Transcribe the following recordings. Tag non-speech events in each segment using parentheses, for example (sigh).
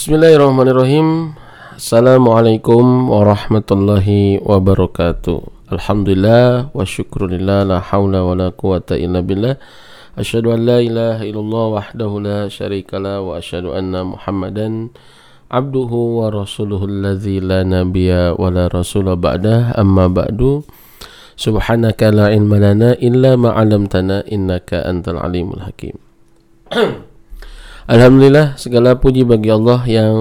Bismillahirrahmanirrahim. Assalamualaikum warahmatullahi wabarakatuh. Alhamdulillah wa syukrulillah la hawla wa la quwata illa billah. Asyhadu an la ilaha illallah wahdahu la syarikalah wa asyhadu anna Muhammadan abduhu wa rasuluhu alladzi la nabiyya wa la rasula ba'dah amma ba'du. Subhanaka la ilma lana illa ma 'allamtana innaka antal alimul hakim. (clears throat) Alhamdulillah segala puji bagi Allah yang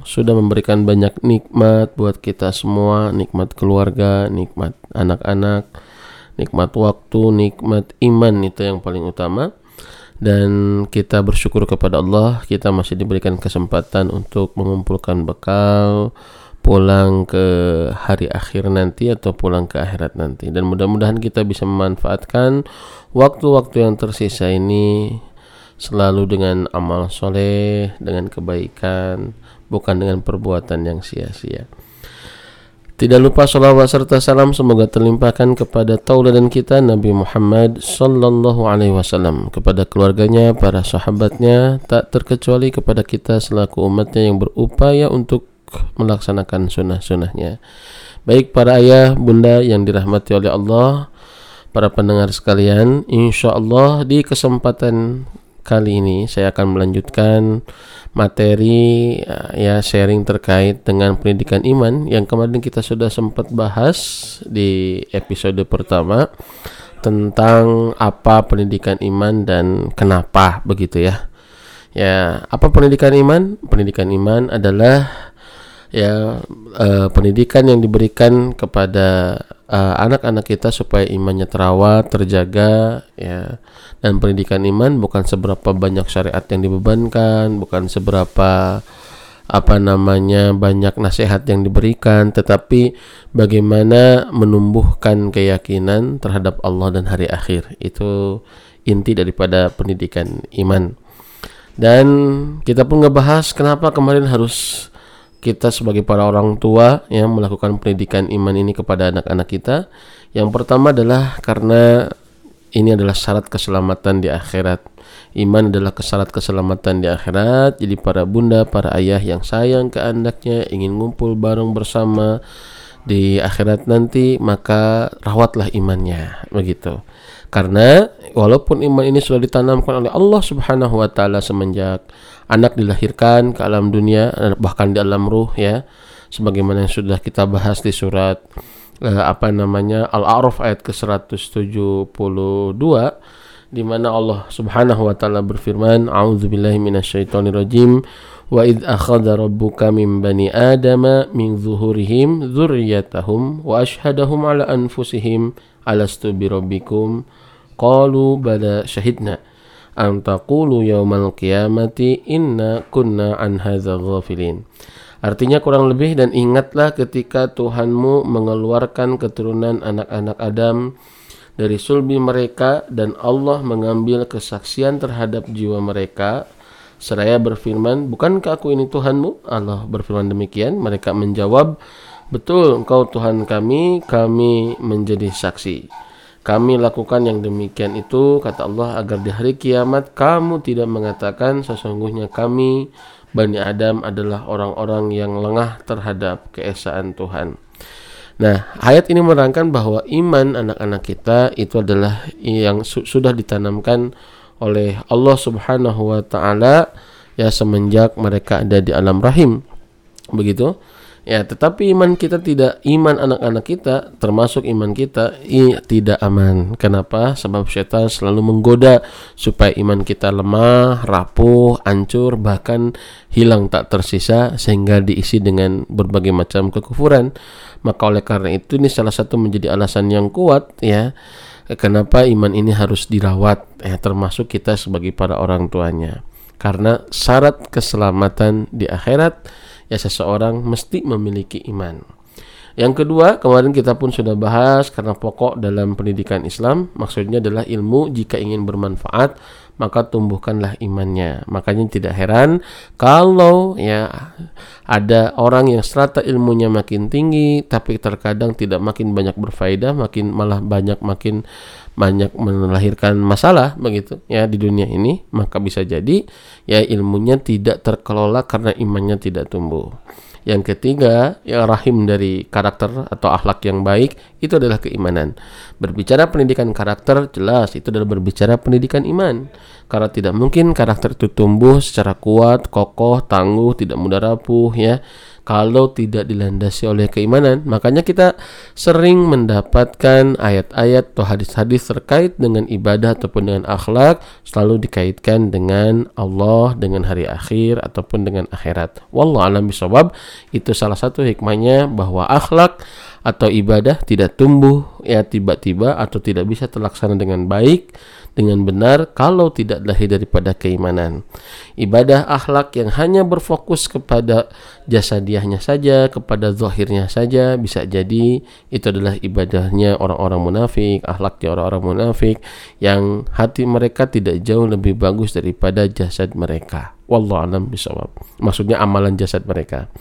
sudah memberikan banyak nikmat buat kita semua, nikmat keluarga, nikmat anak-anak, nikmat waktu, nikmat iman itu yang paling utama. Dan kita bersyukur kepada Allah, kita masih diberikan kesempatan untuk mengumpulkan bekal pulang ke hari akhir nanti atau pulang ke akhirat nanti. Dan mudah-mudahan kita bisa memanfaatkan waktu-waktu yang tersisa ini selalu dengan amal soleh, dengan kebaikan, bukan dengan perbuatan yang sia-sia. Tidak lupa salawat serta salam semoga terlimpahkan kepada tauladan kita Nabi Muhammad sallallahu alaihi wasallam kepada keluarganya, para sahabatnya, tak terkecuali kepada kita selaku umatnya yang berupaya untuk melaksanakan sunnah-sunnahnya. Baik para ayah, bunda yang dirahmati oleh Allah, para pendengar sekalian, insya Allah di kesempatan kali ini saya akan melanjutkan materi ya sharing terkait dengan pendidikan iman yang kemarin kita sudah sempat bahas di episode pertama tentang apa pendidikan iman dan kenapa begitu ya. Ya, apa pendidikan iman? Pendidikan iman adalah ya uh, pendidikan yang diberikan kepada eh, anak-anak kita supaya imannya terawat, terjaga ya. Dan pendidikan iman bukan seberapa banyak syariat yang dibebankan, bukan seberapa apa namanya banyak nasihat yang diberikan, tetapi bagaimana menumbuhkan keyakinan terhadap Allah dan hari akhir. Itu inti daripada pendidikan iman. Dan kita pun ngebahas kenapa kemarin harus kita sebagai para orang tua yang melakukan pendidikan iman ini kepada anak-anak kita. Yang pertama adalah karena ini adalah syarat keselamatan di akhirat. Iman adalah syarat keselamatan di akhirat. Jadi para bunda, para ayah yang sayang ke anaknya, ingin ngumpul bareng bersama di akhirat nanti, maka rawatlah imannya, begitu. Karena walaupun iman ini sudah ditanamkan oleh Allah Subhanahu wa taala semenjak anak dilahirkan ke alam dunia bahkan di alam ruh ya. Sebagaimana yang sudah kita bahas di surat uh, apa namanya Al-A'raf ayat ke-172 di mana Allah Subhanahu wa taala berfirman a'udzubillahi minasyaitonirrajim wa id akhadha rabbuka min bani adama min zuhurihim dzurriyyatahum wa ashhadahum ala anfusihim alastu birabbikum qalu bala syahidna an taqulu yaumal inna kunna an hadza ghafilin Artinya kurang lebih dan ingatlah ketika Tuhanmu mengeluarkan keturunan anak-anak Adam dari sulbi mereka dan Allah mengambil kesaksian terhadap jiwa mereka seraya berfirman, "Bukankah aku ini Tuhanmu?" Allah berfirman demikian. Mereka menjawab, "Betul, Engkau Tuhan kami, kami menjadi saksi." Kami lakukan yang demikian itu kata Allah agar di hari kiamat kamu tidak mengatakan sesungguhnya kami Bani Adam adalah orang-orang yang lengah terhadap keesaan Tuhan. Nah, ayat ini menerangkan bahwa iman anak-anak kita itu adalah yang su sudah ditanamkan oleh Allah Subhanahu wa taala ya semenjak mereka ada di alam rahim. Begitu. Ya, tetapi iman kita tidak iman anak-anak kita termasuk iman kita i, tidak aman. Kenapa? Sebab setan selalu menggoda supaya iman kita lemah, rapuh, hancur, bahkan hilang tak tersisa sehingga diisi dengan berbagai macam kekufuran. Maka oleh karena itu ini salah satu menjadi alasan yang kuat ya. Kenapa iman ini harus dirawat ya termasuk kita sebagai para orang tuanya. Karena syarat keselamatan di akhirat ya seseorang mesti memiliki iman. Yang kedua, kemarin kita pun sudah bahas karena pokok dalam pendidikan Islam maksudnya adalah ilmu jika ingin bermanfaat maka tumbuhkanlah imannya. Makanya tidak heran kalau ya ada orang yang strata ilmunya makin tinggi tapi terkadang tidak makin banyak berfaedah, makin malah banyak makin banyak melahirkan masalah begitu ya di dunia ini, maka bisa jadi ya ilmunya tidak terkelola karena imannya tidak tumbuh. Yang ketiga, yang rahim dari karakter atau akhlak yang baik itu adalah keimanan. Berbicara pendidikan karakter jelas itu adalah berbicara pendidikan iman. Karena tidak mungkin karakter itu tumbuh secara kuat, kokoh, tangguh, tidak mudah rapuh ya kalau tidak dilandasi oleh keimanan. Makanya kita sering mendapatkan ayat-ayat atau hadis-hadis terkait dengan ibadah ataupun dengan akhlak selalu dikaitkan dengan Allah, dengan hari akhir ataupun dengan akhirat. Wallahu alam bisawab. Itu salah satu hikmahnya bahwa akhlak atau ibadah tidak tumbuh ya tiba-tiba atau tidak bisa terlaksana dengan baik dengan benar kalau tidak lahir daripada keimanan. Ibadah akhlak yang hanya berfokus kepada jasadiahnya saja, kepada zahirnya saja bisa jadi itu adalah ibadahnya orang-orang munafik, akhlaknya orang-orang munafik yang hati mereka tidak jauh lebih bagus daripada jasad mereka. Wallahu alam bisawab. Maksudnya amalan jasad mereka.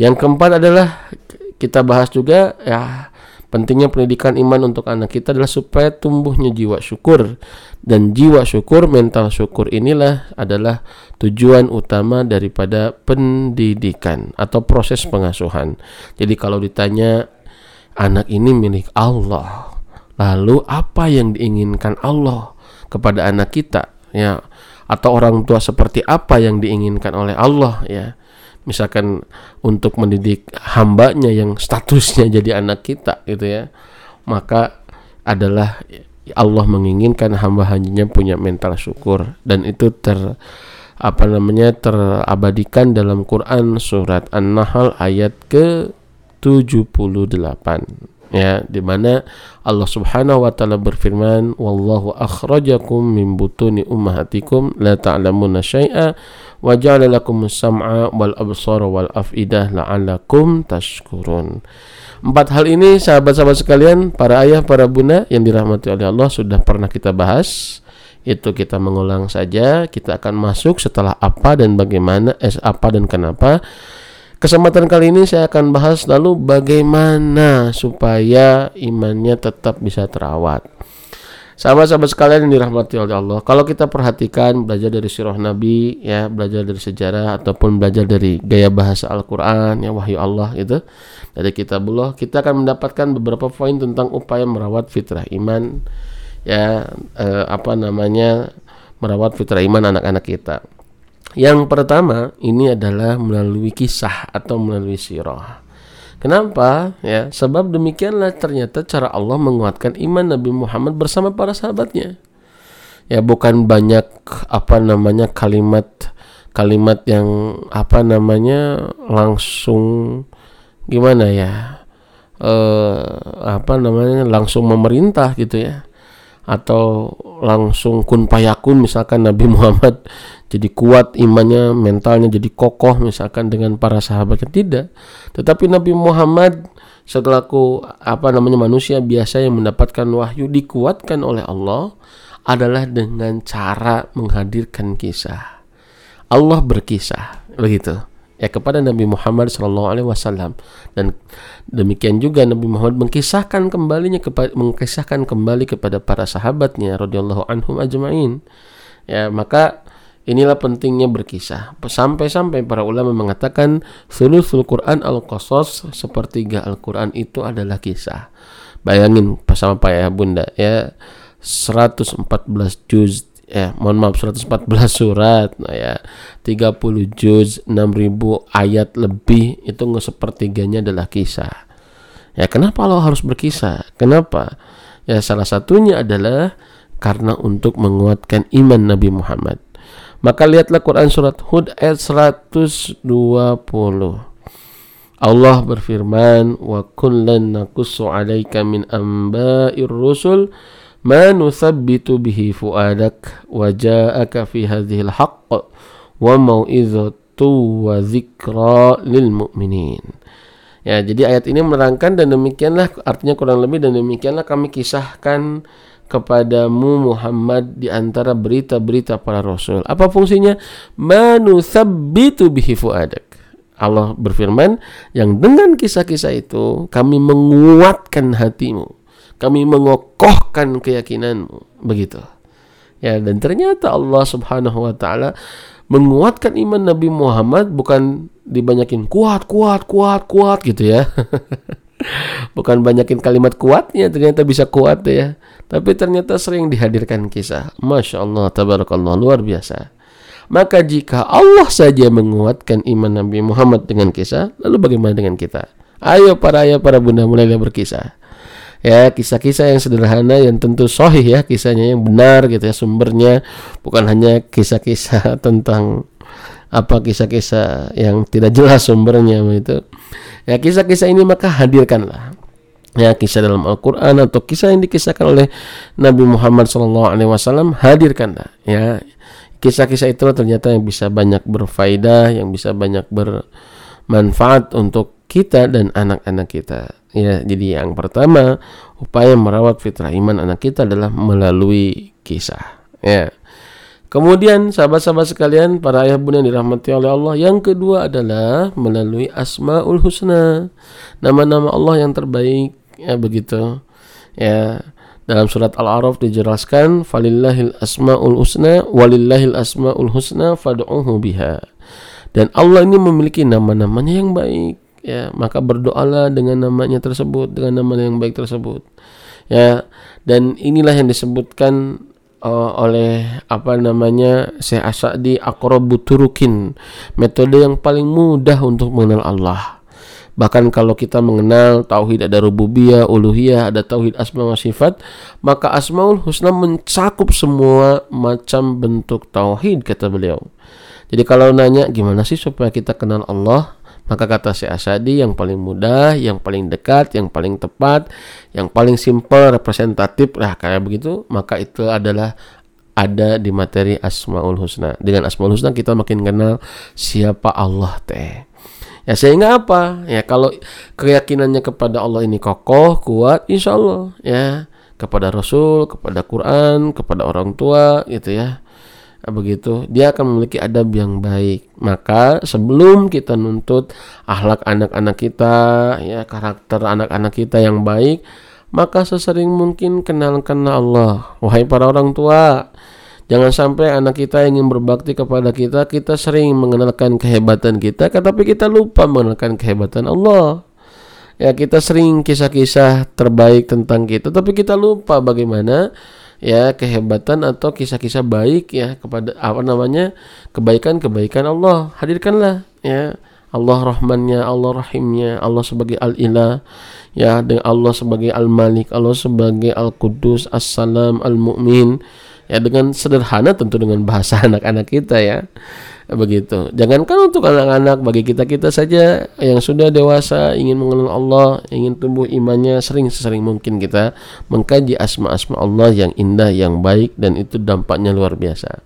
Yang keempat adalah kita bahas juga ya Pentingnya pendidikan iman untuk anak kita adalah supaya tumbuhnya jiwa syukur. Dan jiwa syukur, mental syukur inilah adalah tujuan utama daripada pendidikan atau proses pengasuhan. Jadi kalau ditanya anak ini milik Allah, lalu apa yang diinginkan Allah kepada anak kita? Ya atau orang tua seperti apa yang diinginkan oleh Allah ya misalkan untuk mendidik hambanya yang statusnya (laughs) jadi anak kita gitu ya maka adalah Allah menginginkan hamba-hambanya punya mental syukur. Dan itu ter apa namanya terabadikan dalam Quran surat An-Nahl ayat ke 78 ya di mana Allah Subhanahu wa taala berfirman wallahu akhrajakum min butuni ummahatikum la ta'lamuna syai'a wa ja'ala lakum sam'a wal absara wal afidah la'allakum tashkurun Empat hal ini sahabat-sahabat sekalian, para ayah, para bunda yang dirahmati oleh Allah sudah pernah kita bahas. Itu kita mengulang saja, kita akan masuk setelah apa dan bagaimana, eh, apa dan kenapa Kesempatan kali ini saya akan bahas lalu bagaimana supaya imannya tetap bisa terawat. Sahabat-sahabat sekalian yang dirahmati oleh Allah, kalau kita perhatikan belajar dari sirah Nabi, ya belajar dari sejarah ataupun belajar dari gaya bahasa Al-Quran, ya wahyu Allah itu dari kitabullah, kita akan mendapatkan beberapa poin tentang upaya merawat fitrah iman, ya eh, apa namanya merawat fitrah iman anak-anak kita. Yang pertama ini adalah melalui kisah atau melalui sirah. Kenapa? Ya, sebab demikianlah ternyata cara Allah menguatkan iman Nabi Muhammad bersama para sahabatnya. Ya, bukan banyak apa namanya kalimat kalimat yang apa namanya langsung gimana ya? Eh, apa namanya langsung memerintah gitu ya atau langsung kun payakun misalkan Nabi Muhammad jadi kuat imannya, mentalnya jadi kokoh misalkan dengan para sahabatnya tidak. Tetapi Nabi Muhammad setelahku apa namanya manusia biasa yang mendapatkan wahyu dikuatkan oleh Allah adalah dengan cara menghadirkan kisah. Allah berkisah begitu ya kepada Nabi Muhammad Shallallahu Alaihi Wasallam dan demikian juga Nabi Muhammad mengkisahkan kembalinya kepada mengkisahkan kembali kepada para sahabatnya radhiyallahu anhum ajmain ya maka Inilah pentingnya berkisah. Sampai-sampai para ulama mengatakan sulusul Quran al-Qasas sepertiga Al-Quran itu adalah kisah. Bayangin sama Pak ya Bunda ya 114 juz ya mohon maaf 114 surat nah ya 30 juz 6000 ayat lebih itu nggak sepertiganya adalah kisah. Ya kenapa Allah harus berkisah? Kenapa? Ya salah satunya adalah karena untuk menguatkan iman Nabi Muhammad maka lihatlah Quran surat Hud ayat 120. Allah berfirman, "Wa kullan naqussu 'alaika min amba'ir rusul ma nuthabbitu bihi fu'adak wa ja'aka fi hadhihi al-haqq wa mau'izatu wa dzikra lil mu'minin." Ya, jadi ayat ini menerangkan dan demikianlah artinya kurang lebih dan demikianlah kami kisahkan kepadamu Muhammad di antara berita-berita para rasul. Apa fungsinya? Manusabbitu bihi fuadak. Allah berfirman yang dengan kisah-kisah itu kami menguatkan hatimu. Kami mengokohkan keyakinanmu. Begitu. Ya, dan ternyata Allah Subhanahu wa taala menguatkan iman Nabi Muhammad bukan dibanyakin kuat, kuat, kuat, kuat gitu ya. (laughs) Bukan banyakin kalimat kuatnya ternyata bisa kuat ya. Tapi ternyata sering dihadirkan kisah. Masya Allah, tabarakallah, luar biasa. Maka jika Allah saja menguatkan iman Nabi Muhammad dengan kisah, lalu bagaimana dengan kita? Ayo para ayah, para bunda mulailah berkisah. Ya, kisah-kisah yang sederhana yang tentu sahih ya, kisahnya yang benar gitu ya sumbernya, bukan hanya kisah-kisah (laughs) tentang apa kisah-kisah yang tidak jelas sumbernya begitu. Ya kisah-kisah ini maka hadirkanlah. Ya kisah dalam Al-Qur'an atau kisah yang dikisahkan oleh Nabi Muhammad SAW hadirkanlah. Ya kisah-kisah itu ternyata yang bisa banyak berfaedah yang bisa banyak bermanfaat untuk kita dan anak-anak kita ya jadi yang pertama upaya merawat fitrah iman anak kita adalah melalui kisah ya Kemudian sahabat-sahabat sekalian, para ayah bunda yang dirahmati oleh Allah, yang kedua adalah melalui Asmaul Husna. Nama-nama Allah yang terbaik, ya begitu. Ya, dalam surat Al-A'raf dijelaskan, "Falillahil asmaul husna walillahil asmaul husna fad'uhu biha." Dan Allah ini memiliki nama-namanya yang baik, ya, maka berdoalah dengan namanya tersebut, dengan nama yang baik tersebut. Ya, dan inilah yang disebutkan uh, oleh apa namanya Syekh Asadi Aqrabu Turukin metode yang paling mudah untuk mengenal Allah bahkan kalau kita mengenal tauhid ada rububiyah, uluhiyah, ada tauhid asma wa sifat, maka asmaul husna mencakup semua macam bentuk tauhid kata beliau. Jadi kalau nanya gimana sih supaya kita kenal Allah? Maka kata si Asadi yang paling mudah, yang paling dekat, yang paling tepat, yang paling simple, representatif lah kayak begitu, maka itu adalah ada di materi Asmaul Husna. Dengan Asmaul Husna kita makin kenal siapa Allah teh. Ya sehingga apa? Ya kalau keyakinannya kepada Allah ini kokoh, kuat, insya Allah ya kepada Rasul, kepada Quran, kepada orang tua gitu ya begitu. Dia akan memiliki adab yang baik. Maka sebelum kita nuntut akhlak anak-anak kita ya karakter anak-anak kita yang baik maka sesering mungkin kenalkan Allah. Wahai para orang tua jangan sampai anak kita ingin berbakti kepada kita kita sering mengenalkan kehebatan kita tapi kita lupa mengenalkan kehebatan Allah. Ya kita sering kisah-kisah terbaik tentang kita tapi kita lupa bagaimana ya kehebatan atau kisah-kisah baik ya kepada apa namanya kebaikan-kebaikan Allah. Hadirkanlah ya Allah Rahmannya Allah Rahimnya Allah sebagai Al-Ilah ya dengan Allah sebagai Al-Malik Allah sebagai Al-Qudus As-Salam Al-Mu'min ya dengan sederhana tentu dengan bahasa (laughs) anak-anak kita ya begitu. Jangankan untuk anak-anak, bagi kita-kita saja yang sudah dewasa ingin mengenal Allah, ingin tumbuh imannya, sering sering mungkin kita mengkaji asma-asma Allah yang indah, yang baik dan itu dampaknya luar biasa.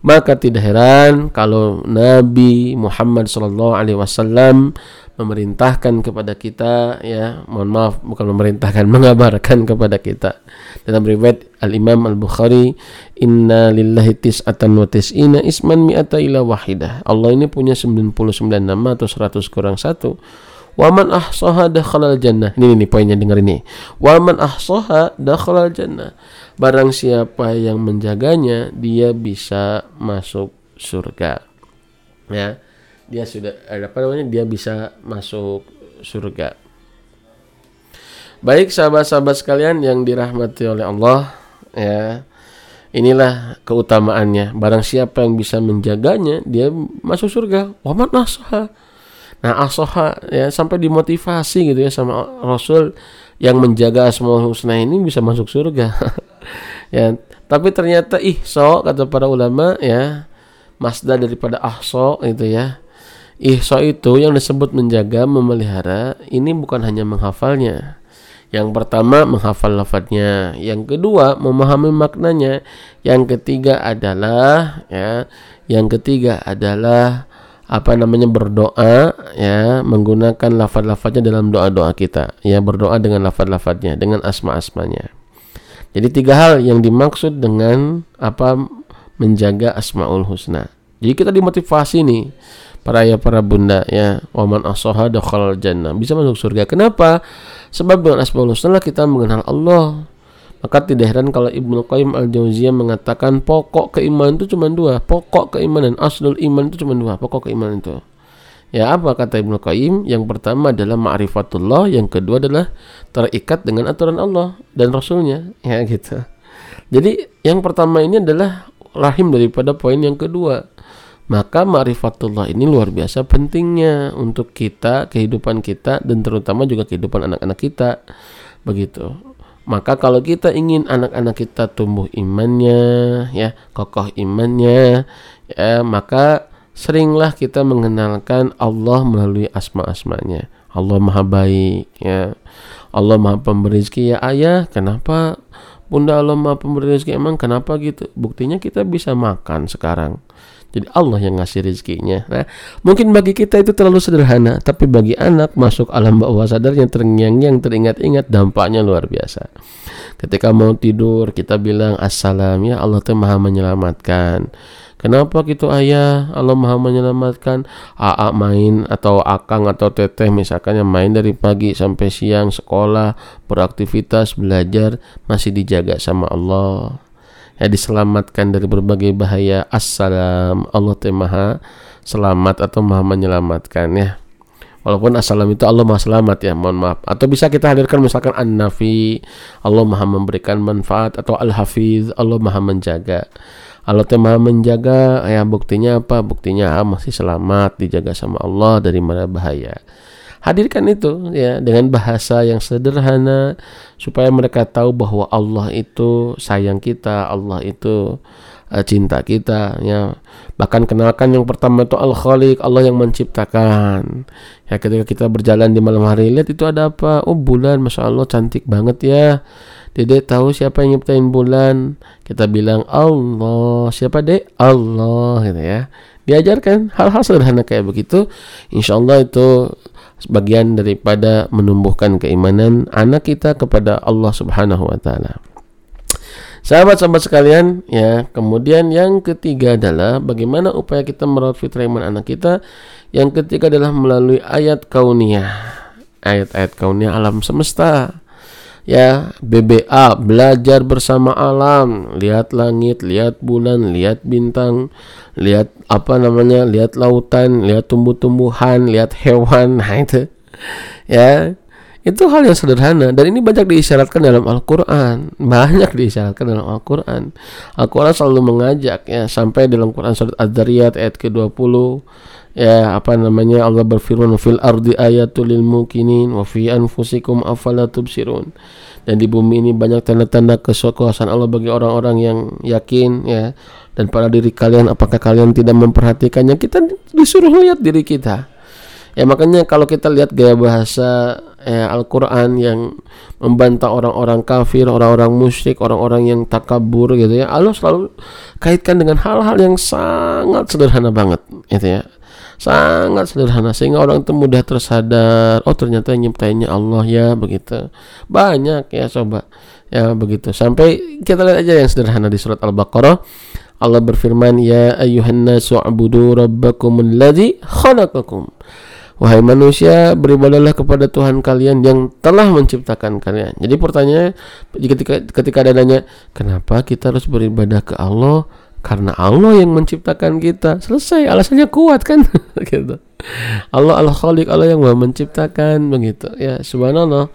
Maka tidak heran kalau Nabi Muhammad SAW memerintahkan kepada kita ya mohon maaf bukan memerintahkan (laughs) mengabarkan kepada kita dalam riwayat Al Imam Al Bukhari inna lillahi tis'atan wa tis'ina isman mi'ata ila wahidah Allah ini punya 99 nama atau 100 kurang satu Waman ahsaha dakhalal jannah. Ini nih poinnya dengar ini. Waman ahsaha dakhalal jannah. Barang siapa yang menjaganya, dia bisa masuk surga. Ya dia sudah apa namanya dia bisa masuk surga. Baik sahabat-sahabat sekalian yang dirahmati oleh Allah ya. Inilah keutamaannya. Barang siapa yang bisa menjaganya, dia masuk surga. Waman asoha. Nah asoha ya sampai dimotivasi gitu ya sama Rasul yang menjaga semua husna ini bisa masuk surga. (laughs) ya, tapi ternyata ihso kata para ulama ya, masda daripada ahso itu ya. Ihsa itu yang disebut menjaga, memelihara, ini bukan hanya menghafalnya. Yang pertama menghafal lafadznya, yang kedua memahami maknanya, yang ketiga adalah ya, yang ketiga adalah apa namanya berdoa ya menggunakan lafaz-lafaznya dalam doa-doa kita. Ya berdoa dengan lafaz-lafaznya dengan asma-asmanya jadi tiga hal yang dimaksud dengan apa menjaga asmaul husna jadi kita dimotivasi nih para ya para bunda ya waman asoha dakhalal jannah bisa masuk surga kenapa sebab dengan asmaul husna kita mengenal Allah maka tidak heran kalau Ibnu Qayyim al-Jauziyah mengatakan pokok keimanan itu cuma dua. Pokok keimanan, aslul iman itu cuma dua. Pokok keimanan itu. Ya apa kata Ibnu Qayyim? Yang pertama adalah ma'rifatullah, yang kedua adalah terikat dengan aturan Allah dan Rasulnya. Ya gitu. Jadi yang pertama ini adalah rahim daripada poin yang kedua. Maka ma'rifatullah ini luar biasa pentingnya untuk kita, kehidupan kita dan terutama juga kehidupan anak-anak kita. Begitu. Maka kalau kita ingin anak-anak kita tumbuh imannya, ya, kokoh imannya, ya, maka seringlah kita mengenalkan Allah melalui asma-asmanya. Allah Maha Baik, ya. Allah Maha Pemberi rezeki ya ayah. Kenapa Bunda Allah Maha Pemberi rezeki emang kenapa gitu? Buktinya kita bisa makan sekarang. Jadi Allah yang ngasih rezekinya. Nah, mungkin bagi kita itu terlalu sederhana, tapi bagi anak masuk alam bawah sadar yang terngiang-ngiang teringat-ingat dampaknya luar biasa. Ketika mau tidur kita bilang assalam ya Allah tuh maha menyelamatkan. Kenapa gitu ayah? Allah maha menyelamatkan. AA main atau akang atau teteh misalkan yang main dari pagi sampai siang sekolah beraktivitas belajar masih dijaga sama Allah. Ya diselamatkan dari berbagai bahaya. Assalam. Allah teh maha selamat atau maha menyelamatkan ya. Walaupun assalam itu Allah maha selamat ya. Mohon maaf. Atau bisa kita hadirkan misalkan an-nafi. Allah maha memberikan manfaat atau al-hafiz. Allah maha menjaga Allah teh maha menjaga ya buktinya apa buktinya ah, masih selamat dijaga sama Allah dari mana bahaya hadirkan itu ya dengan bahasa yang sederhana supaya mereka tahu bahwa Allah itu sayang kita, Allah itu uh, cinta kita ya. Bahkan kenalkan yang pertama itu Al-Khaliq, Allah yang menciptakan. Ya ketika kita berjalan di malam hari lihat itu ada apa? Oh bulan, masya Allah cantik banget ya. Dede tahu siapa yang nyiptain bulan? Kita bilang Allah. Siapa dek? Allah gitu ya. Diajarkan hal-hal sederhana kayak begitu. Insya Allah itu sebagian daripada menumbuhkan keimanan anak kita kepada Allah Subhanahu wa taala. Sahabat-sahabat sekalian, ya, kemudian yang ketiga adalah bagaimana upaya kita merawat fitrah iman anak kita. Yang ketiga adalah melalui ayat kauniyah. Ayat-ayat kauniyah alam semesta ya BBA belajar bersama alam. Lihat langit lihat bulan lihat bintang lihat apa namanya lihat lautan lihat tumbuh-tumbuhan lihat hewan. (laughs) Nah itu. Ya itu hal yang sederhana. Dan ini banyak diisyaratkan dalam Al-Quran. Banyak diisyaratkan dalam Al-Quran. Al-Quran selalu mengajak ya sampai dalam Quran surat Az-Zariyat ayat ke-20 ya apa namanya? Allah berfirman fil ardi ayatul lil mukinin wa fi anfusikum afala tubsirun. Dan di bumi ini banyak tanda-tanda kekuasaan Allah bagi orang-orang yang yakin ya. Dan pada diri kalian apakah kalian tidak memperhatikannya? Kita disuruh lihat diri kita. Ya makanya kalau kita lihat gaya bahasa ya, Al-Quran yang membantah orang-orang kafir, orang-orang musyrik, orang-orang yang takabur gitu ya, Allah selalu kaitkan dengan hal-hal yang sangat sederhana banget, gitu ya, sangat sederhana sehingga orang itu mudah tersadar, oh ternyata yang nyiptainnya Allah ya begitu, banyak ya coba ya begitu sampai kita lihat aja yang sederhana di surat Al-Baqarah Allah berfirman ya ayuhan nasu abudu rabbakum alladzi khalaqakum Wahai manusia, beribadahlah kepada Tuhan kalian yang telah menciptakan kalian. Jadi pertanyaannya ketika ketika ada nanya, kenapa kita harus beribadah ke Allah? Karena Allah yang menciptakan kita. Selesai, alasannya kuat kan? (laughs) gitu. Allah Al-Khaliq, Allah yang menciptakan begitu. Ya, subhanallah.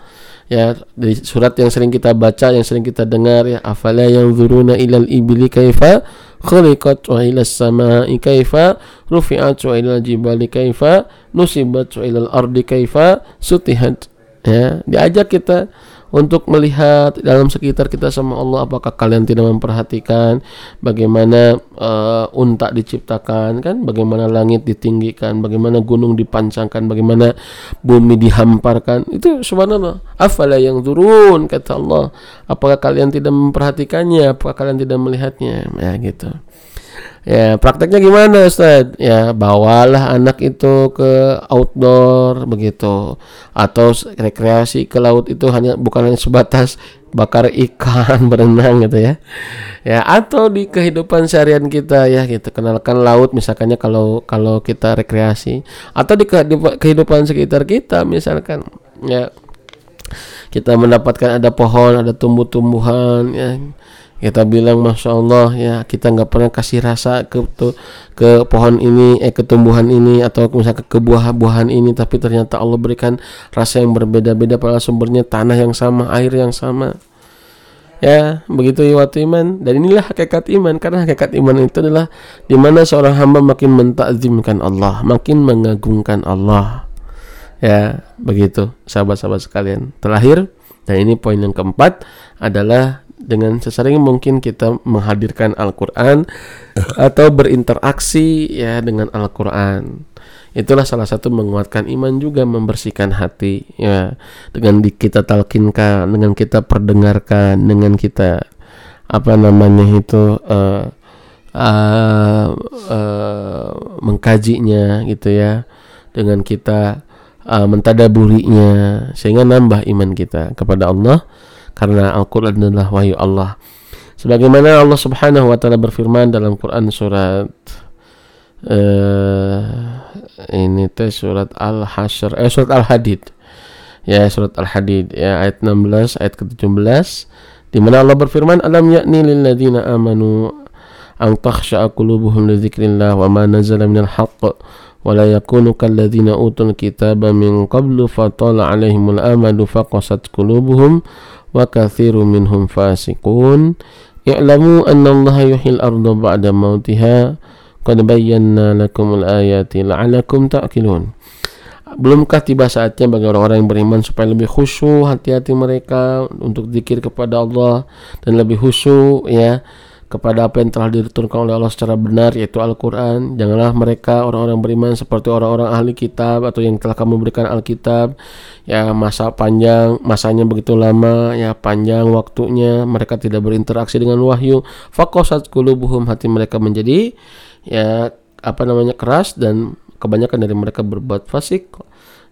Ya, di surat yang sering kita baca, yang sering kita dengar ya, afala yang zuruna ilal ibli kaifa khuliqat wa ila samai kaifa rufi'at wa ila jibali kaifa nusibat wa ila ardi kaifa sutihat ya diajak kita untuk melihat dalam sekitar kita sama Allah apakah kalian tidak memperhatikan bagaimana uh, unta diciptakan kan? Bagaimana langit ditinggikan bagaimana gunung dipancangkan bagaimana bumi dihamparkan. Itu subhanallah. Afala yang turun kata Allah. Apakah kalian tidak memperhatikannya? Apakah kalian tidak melihatnya? Ya gitu Ya, prakteknya gimana Ustaz? Ya, bawalah anak itu ke outdoor begitu atau rekreasi ke laut itu hanya bukan hanya sebatas bakar ikan, (laughs) berenang gitu ya. Ya, atau di kehidupan seharian kita ya gitu. Kenalkan laut misalkannya kalau kalau kita rekreasi atau di kehidupan sekitar kita misalkan ya kita mendapatkan ada pohon, ada tumbuh-tumbuhan ya kita bilang masya Allah ya kita nggak pernah kasih rasa ke ke pohon ini eh ke tumbuhan ini atau misalnya ke buah-buahan ini. Tapi ternyata Allah berikan rasa yang berbeda-beda pada sumbernya tanah yang sama air yang sama. Ya begitu ya waktu iman. Dan inilah hakikat iman karena hakikat iman itu adalah di mana seorang hamba makin mentakzimkan Allah makin mengagungkan Allah. Ya begitu sahabat-sahabat sekalian. Terakhir dan ini poin yang keempat adalah dengan sesering mungkin kita menghadirkan Al-Qur'an atau berinteraksi ya dengan Al-Qur'an. Itulah salah satu menguatkan iman juga membersihkan hati ya dengan di kita talkinkan, dengan kita perdengarkan, dengan kita apa namanya itu uh, uh, uh, mengkajinya gitu ya dengan kita uh, mentadaburinya sehingga nambah iman kita kepada Allah karena Al-Quran adalah wahyu Allah. Sebagaimana Allah Subhanahu wa taala berfirman dalam Quran surat eh ini teh surat Al-Hasyr eh surat Al-Hadid. Ya surat Al-Hadid. Ya ayat 16 ayat ke-17 di mana Allah berfirman alam yakni lil ladzina amanu an ta'khsha qulubuhum li dzikrillah wa ma nazala minal haqq wa la yakunu kal ladzina min qablu fatala alaihimul amadu qulubuhum wa kathiru minhum fasiqun. I'lamu anna Allah yuhyil arda ba'da mautiha qad bayyana lakumul ayati la'alakum ta'qilun. Belumkah tiba saatnya bagi orang-orang yang beriman supaya lebih khusyuk hati-hati mereka untuk zikir kepada Allah dan lebih khusyuk ya kepada apa yang telah diturunkan oleh Allah secara benar yaitu Al-Quran. Janganlah mereka orang-orang beriman seperti orang-orang ahli kitab atau yang telah kamu berikan Alkitab. Ya masa panjang masanya begitu lama ya panjang waktunya mereka tidak berinteraksi dengan wahyu. Fakosat kulubuhum hati mereka menjadi ya apa namanya keras dan kebanyakan dari mereka berbuat fasik.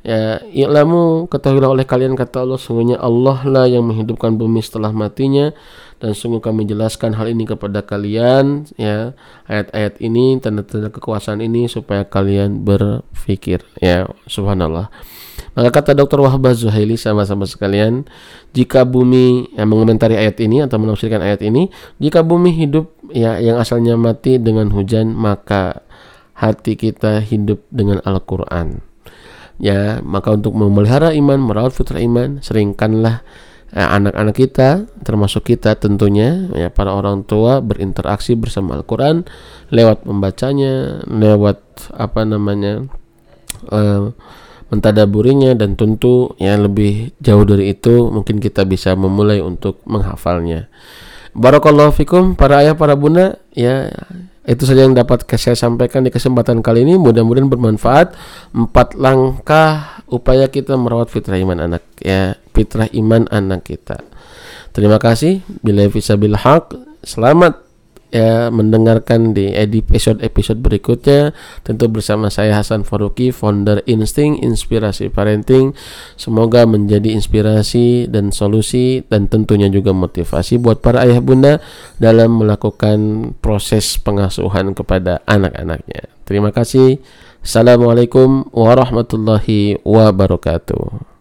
Ya, ilamu ketahuilah oleh kalian kata Allah sungguhnya Allah lah yang menghidupkan bumi setelah matinya dan sungguh kami jelaskan hal ini kepada kalian ya. Ayat-ayat ini tanda-tanda kekuasaan ini supaya kalian berpikir ya. Subhanallah. Maka kata Dr. Wahbah Zuhaili sama-sama sekalian jika bumi yang mengomentari ayat ini atau menafsirkan ayat ini jika bumi hidup ya yang asalnya mati dengan hujan maka hati kita hidup dengan Al-Quran. Ya maka untuk memelihara iman merawat fitrah iman seringkanlah anak-anak kita termasuk kita tentunya ya para orang tua berinteraksi bersama Al-Qur'an lewat membacanya lewat apa namanya eh, mentadaburinya dan tentu yang lebih jauh dari itu mungkin kita bisa memulai untuk menghafalnya. Barakallahu fikum para ayah para bunda ya itu saja yang dapat saya sampaikan di kesempatan kali ini. Mudah-mudahan bermanfaat. Empat langkah upaya kita merawat fitrah iman anak ya, fitrah iman anak kita. Terima kasih. Bila bisa haq. Selamat ya mendengarkan di episode-episode berikutnya. Tentu bersama saya Hasan Faruqi founder Insting Inspirasi Parenting. Semoga menjadi inspirasi dan solusi dan tentunya juga motivasi buat para ayah bunda dalam melakukan proses pengasuhan kepada anak-anaknya. Terima kasih. Assalamualaikum warahmatullahi wabarakatuh